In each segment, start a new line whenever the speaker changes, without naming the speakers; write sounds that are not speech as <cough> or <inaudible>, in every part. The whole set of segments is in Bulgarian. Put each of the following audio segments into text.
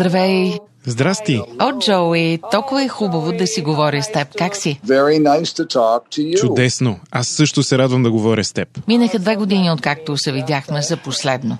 Здравей!
Здрасти!
О, Джоуи, толкова е хубаво да си говоря с теб. Как си?
Very nice to talk to you.
Чудесно! Аз също се радвам да говоря с теб.
Минаха две години, откакто се видяхме за последно.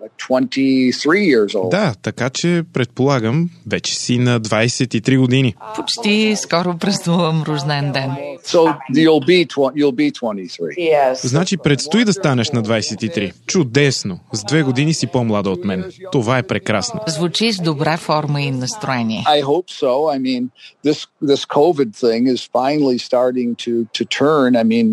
Two years. So now you are like 23 years old.
Да, така че предполагам, вече си на 23 години.
Почти скоро празнувам рожден ден.
So you'll be tw- you'll be 23.
Значи предстои да станеш на 23. Чудесно! С две години си по-млада от мен. Това е прекрасно.
Звучиш в добра форма и настроение.
I hope so. I mean, this this COVID thing is finally starting to to turn. I mean,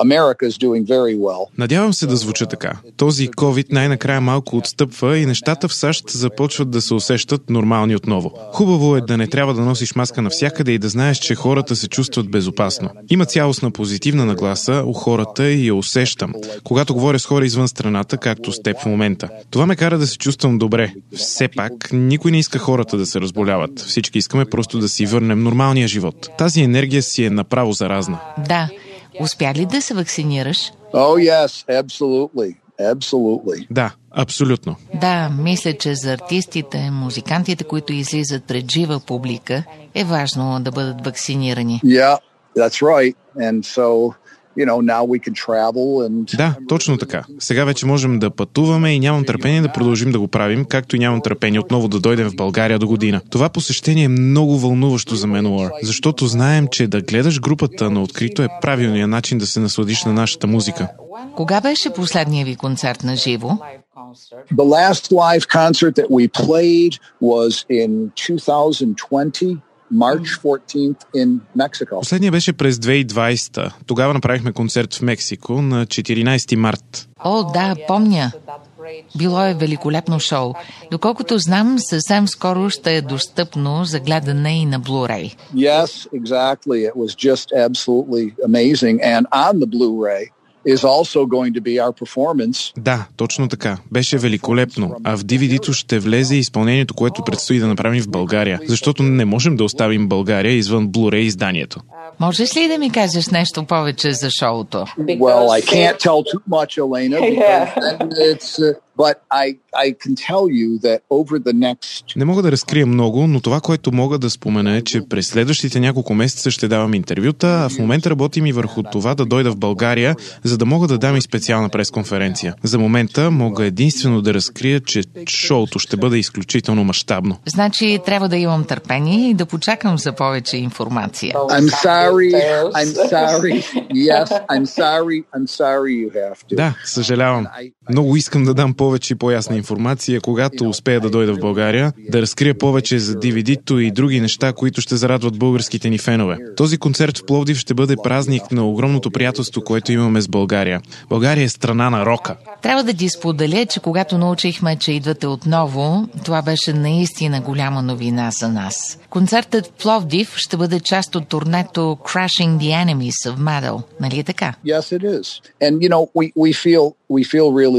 America is doing very well.
Надявам се да звуча така. Този COVID най-накрая малко отстъпва и нещата в САЩ започват да се усещат нормални отново. Хубаво е да не трябва да носиш маска навсякъде и да знаеш, че хората се чувстват безопасно. Има цялостна позитивна нагласа у хората и я усещам, когато говоря с хора извън страната, както с теб в момента. Това ме кара да се чувствам добре. Все пак, никой не иска хората да се разболяват. Всички искаме просто да си върнем нормалния живот. Тази енергия си е направо заразна.
Да. Успя ли да се вакцинираш?
Oh yes, absolutely. Absolutely.
Да, абсолютно.
Да, мисля, че за артистите, музикантите, които излизат пред жива публика, е важно да бъдат вакцинирани.
Yeah, that's right. And so,
Да, точно така. Сега вече можем да пътуваме и нямам търпение да продължим да го правим, както и нямам търпение отново да дойдем в България до година. Това посещение е много вълнуващо за Manowar, защото знаем, че да гледаш групата на открито е правилният начин да се насладиш на нашата музика.
Кога беше последния ви концерт на живо?
The last live concert that we played was in 2020, March 14th in Mexico.
Последния беше през 2020. Тогава направихме концерт в Мексико на 14 март.
О, да, помня. Било е великолепно шоу. Доколкото знам, съвсем скоро ще е достъпно за гледане и на Blu-ray.
Yes, exactly. It was just absolutely amazing. And on the Blu-ray is also going to be our performance.
Да, точно така. Беше великолепно. А в DVD-то ще влезе изпълнението, което предстои да направим в България. Защото не можем да оставим България извън Blu-ray изданието.
Можеш ли да ми кажеш нещо повече за шоуто?
Well, I can't tell too much, Elena, <laughs> because then it's. But I I can tell you that over the next
Не мога да разкрия много, но това, което мога да спомена е, че през следващите няколко месеца ще давам интервюта, а в момента работим и върху това да дойда в България, за да мога да дам и специална пресконференция. За момента мога единствено да разкрия, че шоуто ще бъде изключително мащабно.
Значи трябва да имам търпение и да почакам за повече информация.
I'm sorry. I'm sorry. Yes, I'm sorry. I'm sorry you have to.
Да, съжалявам. Много искам да дам повече и по-ясна информация, когато успея да дойда в България, да разкрия повече за DVD-то и други неща, които ще зарадват българските ни фенове. Този концерт в Пловдив ще бъде празник на огромното приятелство, което имаме с България. България е страна на рока.
Трябва да ти споделя, че когато научихме, че идвате отново, това беше наистина голяма новина за нас. Концертът в Пловдив ще бъде част от турнето Crushing the Enemies of Metal, нали е така?
Yes, it is. And you know, we, we feel we feel really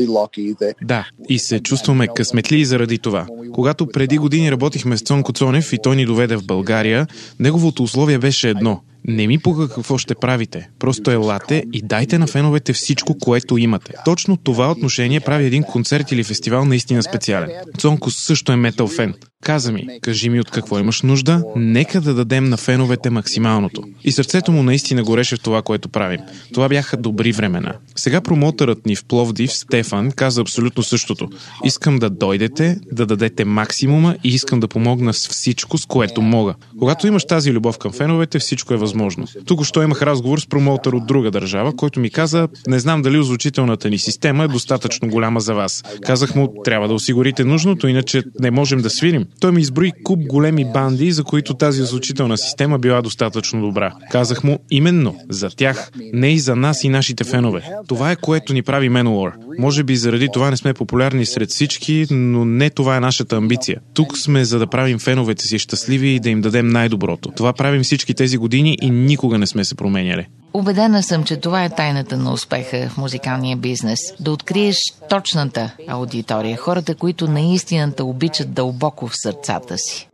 Да, и се чувстваме късметли заради това. Когато преди години работихме с Цонко Цонев и той ни доведе в България, неговото условие беше едно. Не ми пука какво ще правите. Просто елате и дайте на феновете всичко, което имате. Точно това отношение прави един концерт или фестивал наистина специален. Цонко също е метал фен. Каза ми, кажи ми от какво имаш нужда, нека да дадем на феновете максималното. И сърцето му наистина гореше в това, което правим. Това бяха добри времена. Сега промотърът ни в Пловдив, Стефан, каза абсолютно същото. Искам да дойдете, да дадете максимума и искам да помогна с всичко, с което мога. Когато имаш тази любов към феновете, всичко е възможно. Тук що имах разговор с промотър от друга държава, който ми каза, не знам дали озвучителната ни система е достатъчно голяма за вас. Казах му, трябва да осигурите нужното, иначе не можем да свирим. Той ми изброи куп големи банди, за които тази озвучителна система била достатъчно добра. Казах му, именно, за тях, не и за нас и нашите фенове. Това е което ни прави Manowar. Може би заради това не сме популярни сред всички, но не това е нашата амбиция. Тук сме за да правим феновете си щастливи и да им дадем най-доброто. Това правим всички тези години и никога не сме се променяли.
Убедена съм, че това е тайната на успеха в музикалния бизнес. Да откриеш точната аудитория, хората, които наистина те обичат дълбоко в сърцата си.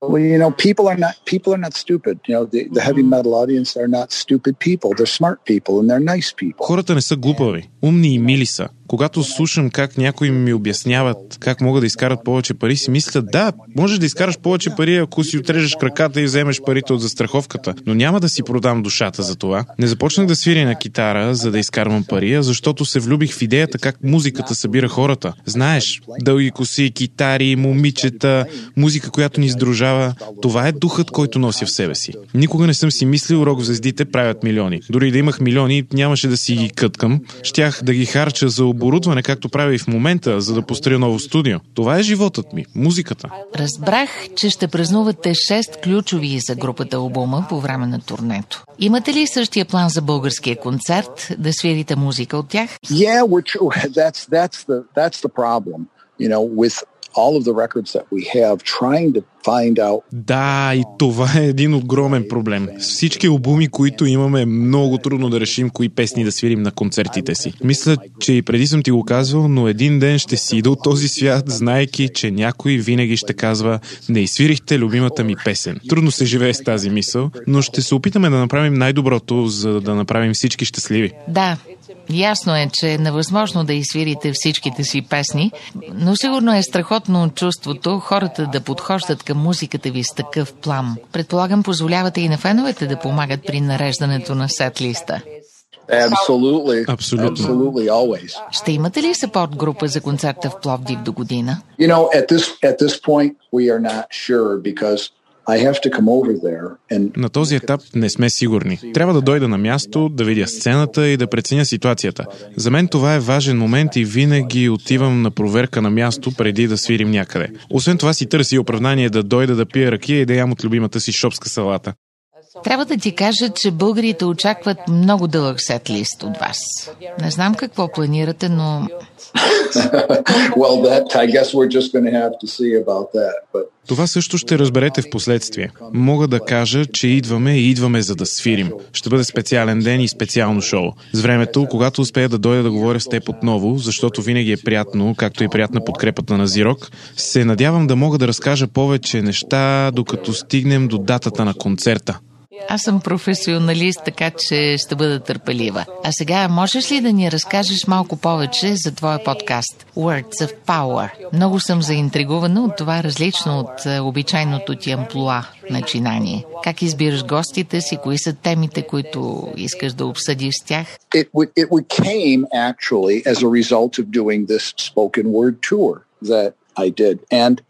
well, you know, people are not people are not stupid. You know, the, the heavy metal audience are not stupid people. They're smart people and they're nice people.
Хората не са глупави, умни и мили са. Когато слушам как някои ми обясняват как могат да изкарат повече пари, си мисля, да, можеш да изкараш повече пари, ако си отрежеш краката и вземеш парите от застраховката, но няма да си продам душата за това. Не започнах да свиря на китара, за да изкарвам пари, а защото се влюбих в идеята как музиката събира хората. Знаеш, дълги коси, китари, момичета, музика, която ни издружава. Това е духът, който нося в себе си. Никога не съм си мислил, рок звездите правят милиони. Дори да имах милиони, нямаше да си ги къткам. Щях да ги харча за оборудване, както правя и в момента, за да построя ново студио. Това е животът ми, музиката.
Разбрах, че ще празнувате 6 ключови за групата Обума по време на турнето. Имате ли същия план за българския концерт, да свирите музика от тях?
Yeah, <laughs> that's, that's, the, that's the problem. You know, with all of the records that we have, trying to find out.
Да, и това е един огромен проблем. С всички албуми, които имаме, е много трудно да решим кои песни да свирим на концертите си. Мисля, че и преди съм ти го казвал, но един ден ще си ида от този свят, знаеки, че някой винаги ще казва не изсвирихте любимата ми песен. Трудно се живее с тази мисъл, но ще се опитаме да направим най-доброто, за да направим всички щастливи.
Да, Ясно е, че е невъзможно да изсвирите всичките си песни, но сигурно е страхотно чувството хората да подхождат към музиката ви с такъв плам. Предполагам, позволявате и на феновете да помагат при нареждането на сет-листа.
Absolutely.
Абсолютно.
Absolutely, always.
Ще имате ли сапорт група за концерта в Пловдив до година?
You know, at this at this point, we are not sure because
На този етап не сме сигурни. Трябва да дойда на място, да видя сцената и да преценя ситуацията. За мен това е важен момент и винаги отивам на проверка на място преди да свирим някъде. Освен това си търси оправдание да дойда да пия ракия и да ям от любимата си шопска салата.
Трябва да ти кажа, че българите очакват много дълъг сет лист от вас. Не знам какво планирате, но <laughs>
well, that I guess we're just going to have to see about that. But
Това също ще разберете в последствие. Мога да кажа, че идваме и идваме за да свирим. Ще бъде специален ден и специално шоу. С времето, когато успея да дойда да говоря с теб отново, защото винаги е приятно, както и приятна подкрепата на Зирок, се надявам да мога да разкажа повече неща, докато стигнем до датата на концерта.
Аз съм професионалист, така че ще бъда търпелива. А сега можеш ли да ни разкажеш малко повече за твоя подкаст Words of Power? Много съм заинтригувана от това различно от е, обичайното ти амплуа начинание. Как избираш гостите си? Кои са темите, които искаш да обсъдиш с тях?
it it came actually as a result of doing this spoken word tour that I did, and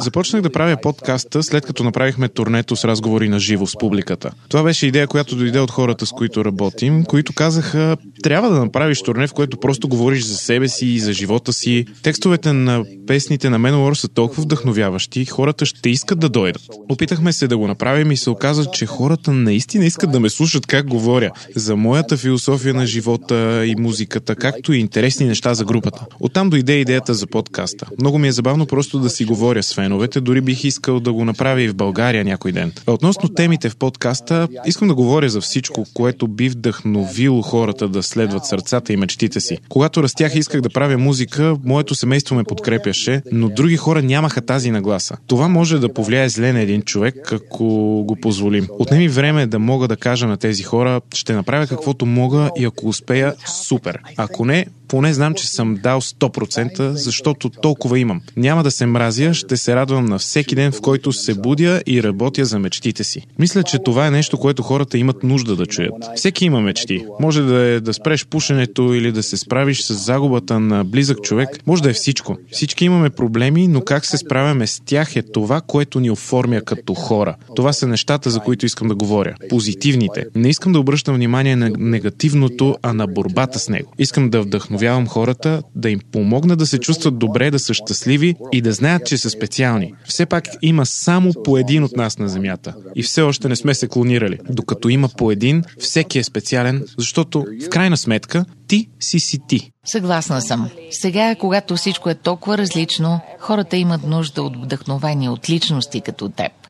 Започнах да правя подкаста след като направихме турнето с разговори на живо с публиката. Това беше идея, която дойде от хората, с които работим, които казаха, трябва да направиш турне, в което просто говориш за себе си и за живота си. Текстовете на песните на Manowar са толкова вдъхновяващи, хората ще искат да дойдат. Опитахме се да го направим и се оказа, че хората наистина искат да ме слушат как говоря. За моята философия на живота и музиката, както и интересни неща за групата. Оттам дойде идеята за подкаста. Много ми е забавно просто да си говоря с феновете, дори бих искал да го направя и в България някой ден. Относно темите в подкаста, искам да говоря за всичко, което би вдъхновило хората да следват сърцата и мечтите си. Когато растях исках да правя музика, моето семейство ме подкрепяше, но други хора нямаха тази нагласа. Това може да повлияе зле на един човек, ако го позволим. Отнеми време да мога да кажа на тези хора, ще направя каквото мога и ако успея, супер. Ако не, поне знам, че съм дал 100%, защото толкова имам. Няма да се мразя, ще се радвам на всеки ден, в който се будя и работя за мечтите си. Мисля, че това е нещо, което хората имат нужда да чуят. Всеки има мечти. Може да е да спреш пушенето или да се справиш с загубата на близък човек. Може да е всичко. Всички имаме проблеми, но как се справяме с тях е това, което ни оформя като хора. Това са нещата, за които искам да говоря. Позитивните. Не искам да обръщам внимание на негативното, а на борбата с него. Искам да вдъхновявам хората, да им помогна да се чувстват добре, да са щастливи и да знаят, че са специални. Все пак има само по един от нас на Земята. И все още не сме се клонирали. Докато има по един, всеки е специален, защото в крайна сметка ти си си ти.
Съгласна съм. Сега, когато всичко е толкова различно, хората имат нужда от вдъхновение от личности като теб.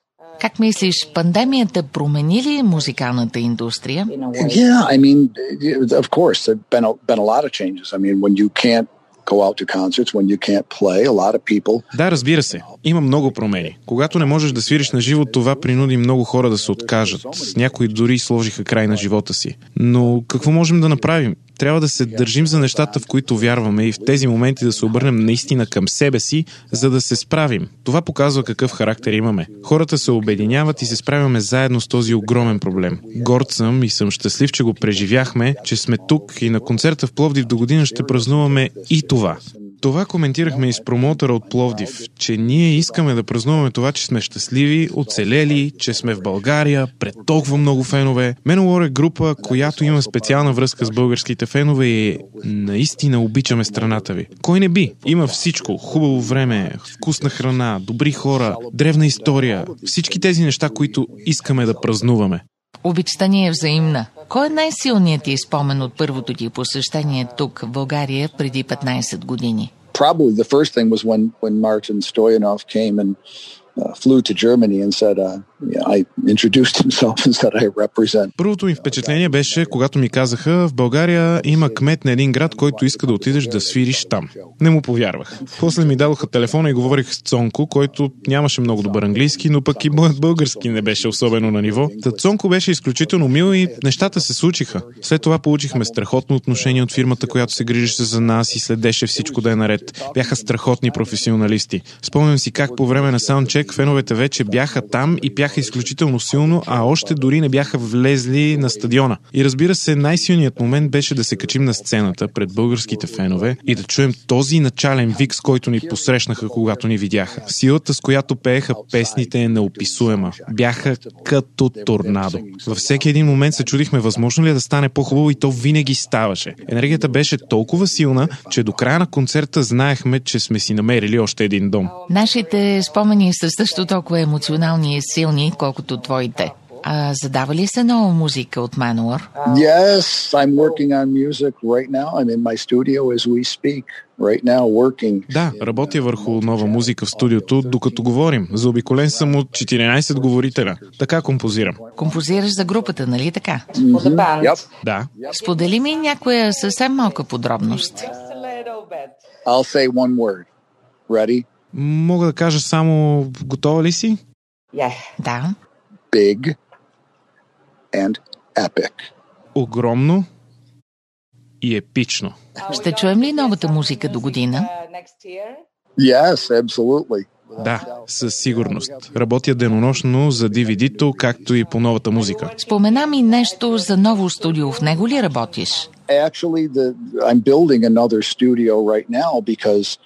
Как мислиш, пандемията промени ли музикалната индустрия?
Yeah, I mean, of course, there've been a, been a lot of changes. I mean, when you can't go out to concerts, when you can't play, a lot of people
Да, разбира се. Има много промени. Когато не можеш да свириш на живо, това принуди много хора да се откажат. Някои дори сложиха край на живота си. Но какво можем да направим? Трябва да се държим за нещата, в които вярваме и в тези моменти да се обърнем наистина към себе си, за да се справим. Това показва какъв характер имаме. Хората се обединяват и се справяме заедно с този огромен проблем. Горд съм и съм щастлив, че го преживяхме, че сме тук и на концерта в Пловдив до година ще празнуваме и това. Това коментирахме и с промотора от Пловдив, че ние искаме да празнуваме това, че сме щастливи, оцелели, че сме в България, пред толкова много фенове. Менолор е група, която има специална връзка с българските фенове и наистина обичаме страната ви. Кой не би? Има всичко. Хубаво време, вкусна храна, добри хора, древна история. Всички тези неща, които искаме да празнуваме.
Обичта ни е взаимна. Кой е най-силният ти спомен от първото ти посещение тук, в България, преди 15 години?
Probably the first thing was when, when Martin Stoyanov came and flew to Germany and said, uh, I introduced <laughs> himself and said I represent.
Първото ми впечатление беше, когато ми казаха, в България има кмет на един град, който иска да отидеш да свириш там. Не му повярвах. После ми дадоха телефона и говорих с Цонко, който нямаше много добър английски, но пък и моят български не беше особено на ниво. Та Цонко беше изключително мил и нещата се случиха. След това получихме страхотно отношение от фирмата, която се грижеше за нас и следеше всичко да е наред. Бяха страхотни професионалисти. Спомням си как по време на саундчек феновете вече бяха там и бяха изключително силно, а още дори не бяха влезли на стадиона. И разбира се, най-силният момент беше да се качим на сцената пред българските фенове и да чуем този начален вик, с който ни посрещнаха, когато ни видяха. Силата, с която пееха песните е неописуема. Бяха като торнадо. Във всеки един момент се чудихме, възможно ли е да стане по-хубаво и то винаги ставаше. Енергията беше толкова силна, че до края на концерта знаехме, че сме си намерили още един дом.
Нашите спомени са също толкова емоционални и силни, колкото твоите. А задава ли се нова музика от Manowar?
Yes, I'm working on music right now. I'm in my studio as we speak. Right now, working.
Да, работя върху нова музика в студиото, докато говорим. Заобиколен съм от 14 говорителя. Така композирам.
Композираш за групата, нали така?
Yep.
Да.
Сподели ми някоя съвсем малка подробност.
I'll say one word. Ready?
Мога да кажа само, готова ли си?
Да.
Big and epic.
Огромно и епично.
Ще чуем ли новата музика до година?
Yes, absolutely.
Да, със сигурност. Работя денонощно за DVD-то, както и по новата музика.
Спомена ми нещо за ново студио. В него ли работиш?
Actually, the I'm building another studio right now because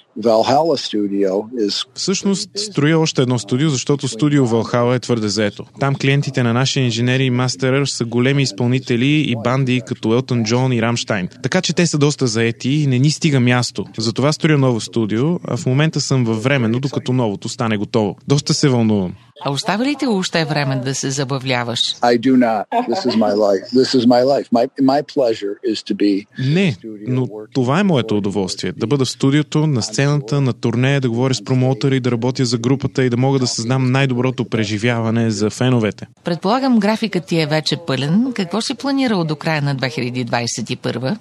Всъщност, строя още едно студио, защото студио Валхала е твърде заето. Там клиентите на нашия инженери и мастерър са големи изпълнители и банди като Елтон Джон и Рамштайн. Така че те са доста заети и не ни стига място. Затова строя ново студио, а в момента съм във временно, докато новото стане готово. Доста се вълнувам.
А остава ли те още време да се забавляваш?
I do not. This is my life. This is my life. My my pleasure is to be
Не, но това е моето удоволствие. Да бъда в студиото, на сцената, на турне, да говоря с промоутъри, да работя за групата и да мога да създам най-доброто преживяване за феновете.
Предполагам, графикът ти е вече пълен. Какво си планирал до края на 2021?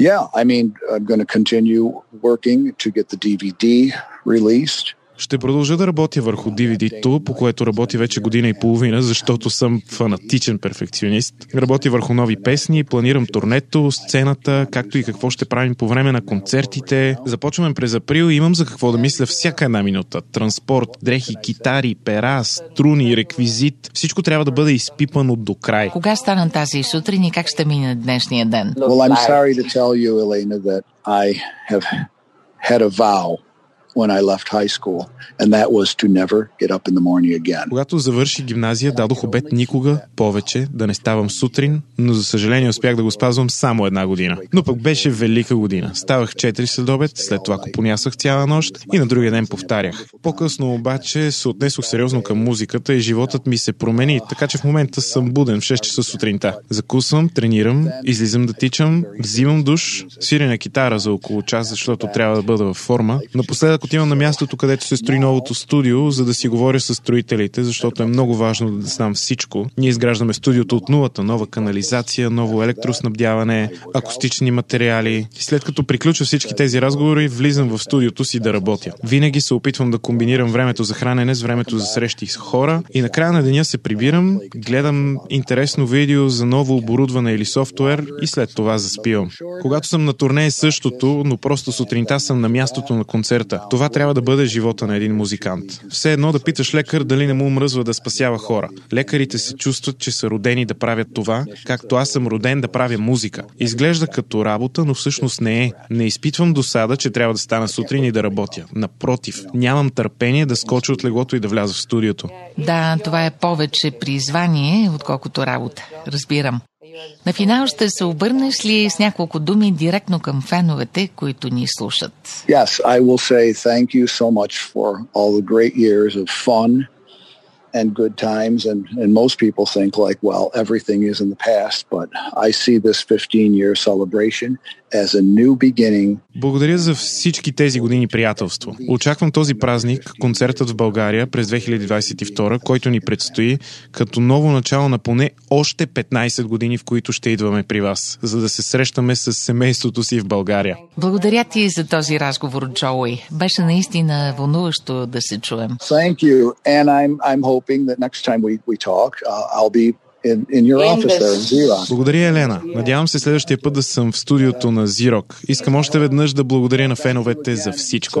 Yeah, I mean, I'm going to continue working to get the DVD released.
Ще продължа да работя върху DVD-то, по което работя вече година и половина, защото съм фанатичен перфекционист. Работя върху нови песни, планирам турнето, сцената, както и какво ще правим по време на концертите. Започваме през април и имам за какво да мисля всяка една минута. Транспорт, дрехи, китари, пера, струни, реквизит. Всичко трябва да бъде изпипано до край.
Кога стана тази сутрин и как ще мине днешния ден?
Well, I'm sorry to tell you, Elena, that I have had a vow when I left high school, and that was to never get up in the morning again.
Когато завърши гимназия, дадох обед никога повече да не ставам сутрин, но за съжаление успях да го спазвам само една година. Но пък беше велика година. Ставах 4 след обед, след това купонясах цяла нощ и на другия ден повтарях. По-късно обаче се отнесох сериозно към музиката и животът ми се промени, така че в момента съм буден в 6 часа сутринта. Закусвам, тренирам, излизам да тичам, взимам душ, свиря на китара за около час, защото трябва да бъда във форма. Напоследък отивам на мястото, където се строи новото студио, за да си говоря с строителите, защото е много важно да знам всичко. Ние изграждаме студиото от нулата, нова канализация, ново електроснабдяване, акустични материали. След като приключа всички тези разговори, влизам в студиото си да работя. Винаги се опитвам да комбинирам времето за хранене с времето за срещи с хора и накрая на деня се прибирам, гледам интересно видео за ново оборудване или софтуер и след това заспивам. Когато съм на турне е същото, но просто сутринта съм на мястото на концерта. Това трябва да бъде живота на един музикант. Все едно да питаш лекар дали не му мръзва да спасява хора. Лекарите се чувстват, че са родени да правят това, както аз съм роден да правя музика. Изглежда като работа, но всъщност не е. Не изпитвам досада, че трябва да стана сутрин и да работя. Напротив, нямам търпение да скоча от леглото и да вляза в студиото.
Да, това е повече призвание, отколкото работа. Разбирам. На финал ще се обърнеш ли с няколко думи директно към феновете, които ни слушат?
Yes, I will say thank you so much for all the great years of fun and good times. And, and most people think like, well, everything is in the past, but I see this 15 year celebration as a new beginning.
Благодаря за всички тези години приятелство. Очаквам този празник, концертът в България през 2022, който ни предстои, като ново начало на поне още 15 години, в които ще идваме при вас, за да се срещаме с семейството си в България.
Благодаря ти за този разговор, Джоуи. Беше наистина вълнуващо да се чуем.
Thank you. And I'm, I'm hoping that next time we, we talk, uh, I'll be in, in your office there Xerox.
Благодаря, Елена. Надявам се следващия път да съм в студиото на Зирок. Искам още веднъж да благодаря на феновете за всичко.